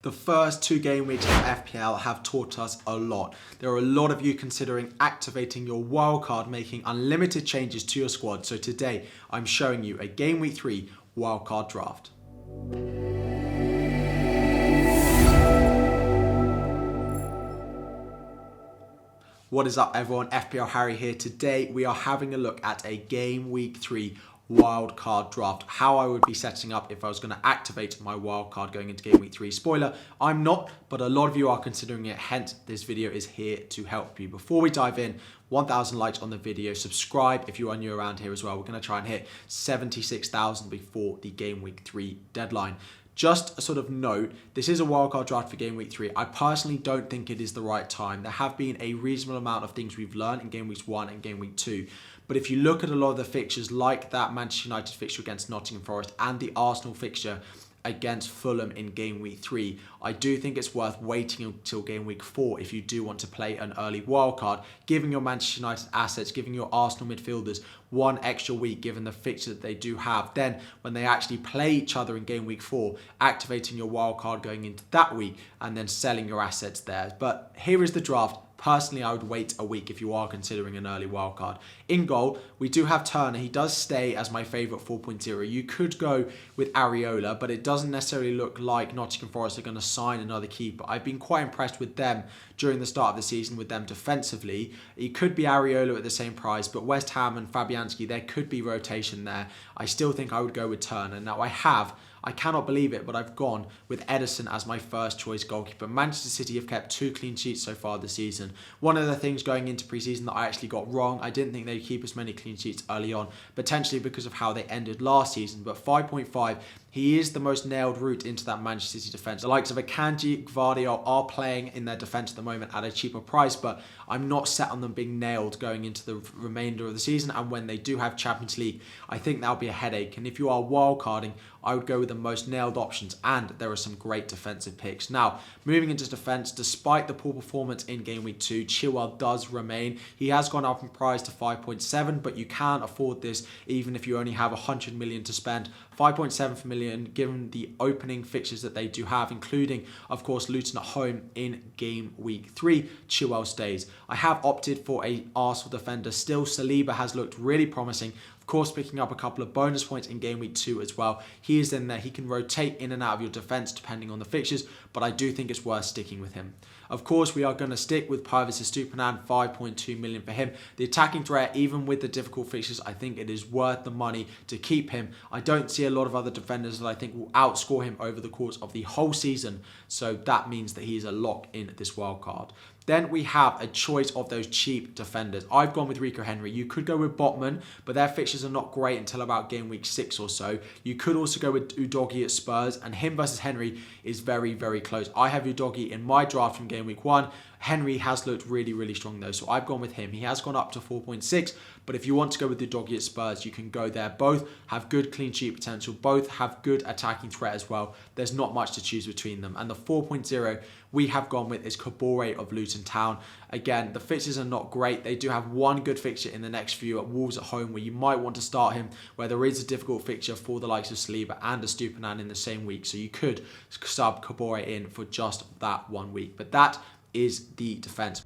The first two game weeks of FPL have taught us a lot. There are a lot of you considering activating your wildcard, making unlimited changes to your squad. So today I'm showing you a game week three wildcard draft. What is up everyone, FPL Harry here. Today we are having a look at a game week three wildcard draft, how I would be setting up if I was going to activate my wildcard going into game week three. Spoiler, I'm not, but a lot of you are considering it, hence this video is here to help you. Before we dive in, 1,000 likes on the video, subscribe if you are new around here as well. We're going to try and hit 76,000 before the game week three deadline. Just a sort of note, this is a wildcard draft for game week three. I personally don't think it is the right time. There have been a reasonable amount of things we've learned in game weeks one and game week two. But if you look at a lot of the fixtures, like that Manchester United fixture against Nottingham Forest and the Arsenal fixture against Fulham in game week three, I do think it's worth waiting until game week four if you do want to play an early wildcard, giving your Manchester United assets, giving your Arsenal midfielders one extra week given the fixture that they do have. Then, when they actually play each other in game week four, activating your wildcard going into that week and then selling your assets there. But here is the draft Personally, I would wait a week if you are considering an early wildcard. In goal, we do have Turner. He does stay as my favourite 4.0. You could go with Areola, but it doesn't necessarily look like Nottingham Forest are going to sign another keeper. I've been quite impressed with them during the start of the season with them defensively. It could be Areola at the same price, but West Ham and Fabianski, there could be rotation there. I still think I would go with Turner. Now, I have I cannot believe it, but I've gone with Ederson as my first choice goalkeeper. Manchester City have kept two clean sheets so far this season. One of the things going into preseason that I actually got wrong, I didn't think they'd keep as many clean sheets early on, potentially because of how they ended last season. But 5.5 he is the most nailed route into that Manchester City defence. The likes of Akanji, Gvardiol are playing in their defence at the moment at a cheaper price, but I'm not set on them being nailed going into the remainder of the season. And when they do have Champions League, I think that'll be a headache. And if you are wildcarding, I would go with the most nailed options, and there are some great defensive picks. Now, moving into defence, despite the poor performance in game week two, Chilwell does remain. He has gone up in price to 5.7, but you can afford this even if you only have 100 million to spend. 5.7 million given the opening fixtures that they do have, including, of course, Luton at home in game week three. Chilwell stays. I have opted for a Arsenal defender. Still, Saliba has looked really promising course, picking up a couple of bonus points in game week two as well. He is in there. He can rotate in and out of your defense depending on the fixtures, but I do think it's worth sticking with him. Of course, we are going to stick with Pervis Estupiñán, 5.2 million for him. The attacking threat, even with the difficult fixtures, I think it is worth the money to keep him. I don't see a lot of other defenders that I think will outscore him over the course of the whole season, so that means that he is a lock in this wild card. Then we have a choice of those cheap defenders. I've gone with Rico Henry. You could go with Botman, but their fixtures are not great until about game week six or so. You could also go with Udogie at Spurs, and him versus Henry is very, very close. I have Udogie in my draft from game week one. Henry has looked really, really strong though, so I've gone with him. He has gone up to 4.6, but if you want to go with the at Spurs, you can go there. Both have good clean sheet potential, both have good attacking threat as well. There's not much to choose between them. And the 4.0 we have gone with is Kabore of Luton Town. Again, the fixtures are not great. They do have one good fixture in the next few at Wolves at home where you might want to start him, where there is a difficult fixture for the likes of Saliba and Estupiñán in the same week. So you could sub Kabore in for just that one week. But that is the defence.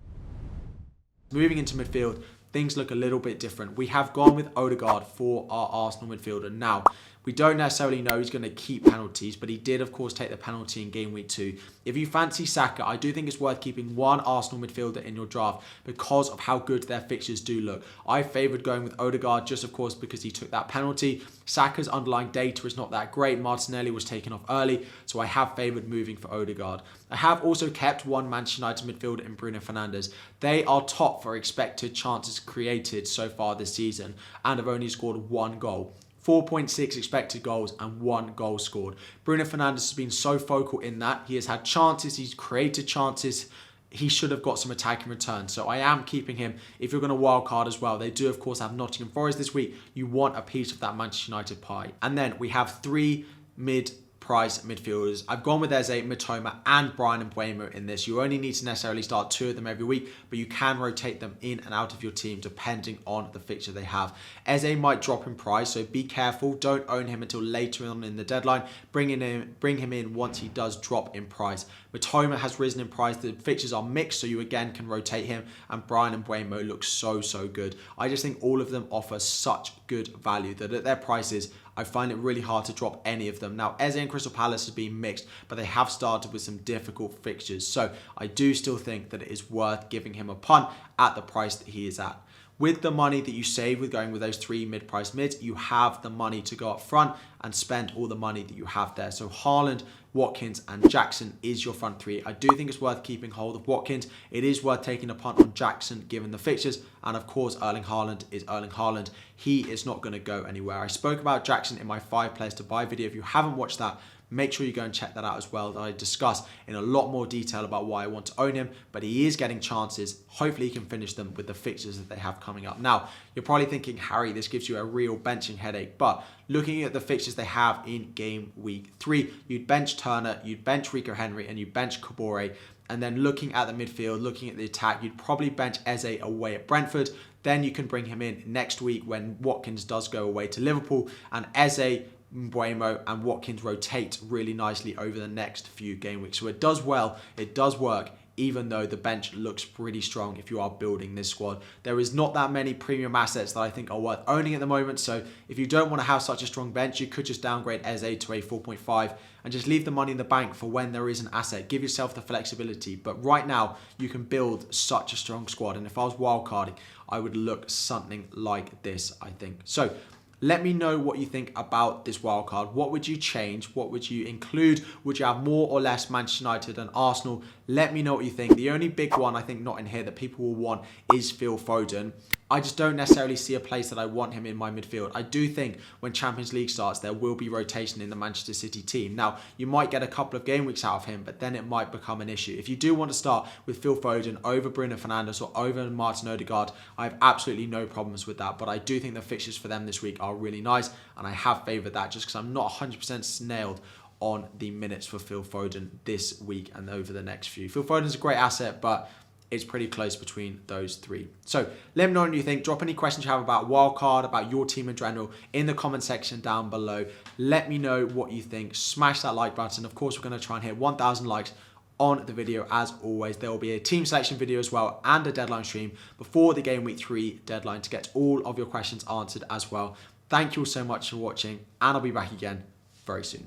Moving into midfield, things look a little bit different. We have gone with Odegaard for our Arsenal midfielder. Now, We don't necessarily know he's going to keep penalties, but he did, of course, take the penalty in game week two. If you fancy Saka, I do think it's worth keeping one Arsenal midfielder in your draft because of how good their fixtures do look. I favoured going with Odegaard just, of course, because he took that penalty. Saka's underlying data is not that great. Martinelli was taken off early, so I have favoured moving for Odegaard. I have also kept one Manchester United midfielder in Bruno Fernandes. They are top for expected chances created so far this season and have only scored one goal. 4.6 expected goals and one goal scored. Bruno Fernandes has been so focal in that. He has had chances, he's created chances. He should have got some attacking return. So I am keeping him. If you're going to wild card as well, they do, of course, have Nottingham Forest this week. You want a piece of that Manchester United pie. And then we have three mid price midfielders. I've gone with Eze, Mitoma, and Bryan and Mbeumo in this. You only need to necessarily start two of them every week, but you can rotate them in and out of your team depending on the fixture they have. Eze might drop in price, so be careful. Don't own him until later on in the deadline. Bring, in, bring him in once he does drop in price. Mitoma has risen in price. The fixtures are mixed, so you again can rotate him. And Bryan and Mbeumo looks so, so good. I just think all of them offer such good value that at their prices, I find it really hard to drop any of them. Now, Eze and Crystal Palace has been mixed, but they have started with some difficult fixtures. So I do still think that it is worth giving him a punt at the price that he is at. With the money that you save with going with those three mid-price mids, you have the money to go up front and spend all the money that you have there. So Haaland, Watkins, and Jackson is your front three. I do think it's worth keeping hold of Watkins. It is worth taking a punt on Jackson given the fixtures. And of course, Erling Haaland is Erling Haaland. He is not going to go anywhere. I spoke about Jackson in my five players to buy video. If you haven't watched that, make sure you go and check that out as well. I discuss in a lot more detail about why I want to own him, but he is getting chances. Hopefully, he can finish them with the fixtures that they have coming up. Now, you're probably thinking, Harry, this gives you a real benching headache, but looking at the fixtures they have in game week three, you'd bench Turner, you'd bench Rico Henry, and you bench Kabore. And then looking at the midfield, looking at the attack, you'd probably bench Eze away at Brentford. Then you can bring him in next week when Watkins does go away to Liverpool. And Eze Mbeumo and Watkins rotate really nicely over the next few game weeks. So it does well, it does work, even though the bench looks pretty strong if you are building this squad. There is not that many premium assets that I think are worth owning at the moment. So if you don't want to have such a strong bench, you could just downgrade Eze to a 4.5 and just leave the money in the bank for when there is an asset. Give yourself the flexibility. But right now, you can build such a strong squad. And if I was wildcarding, I would look something like this, I think. So let me know what you think about this wildcard. What would you change? What would you include? Would you have more or less Manchester United and Arsenal? Let me know what you think. The only big one I think not in here that people will want is Phil Foden. I just don't necessarily see a place that I want him in my midfield. I do think when Champions League starts, there will be rotation in the Manchester City team. Now, you might get a couple of game weeks out of him, but then it might become an issue. If you do want to start with Phil Foden over Bruno Fernandes or over Martin Odegaard, I have absolutely no problems with that. But I do think the fixtures for them this week are really nice, and I have favoured that just because I'm not 100% nailed on the minutes for Phil Foden this week and over the next few. Phil Foden's a great asset, but it's pretty close between those three. So let me know what you think. Drop any questions you have about wildcard, about your team in general in the comment section down below. Let me know what you think. Smash that like button. Of course, we're going to try and hit 1,000 likes on the video as always. There will be a team selection video as well and a deadline stream before the game week three deadline to get all of your questions answered as well. Thank you all so much for watching and I'll be back again very soon.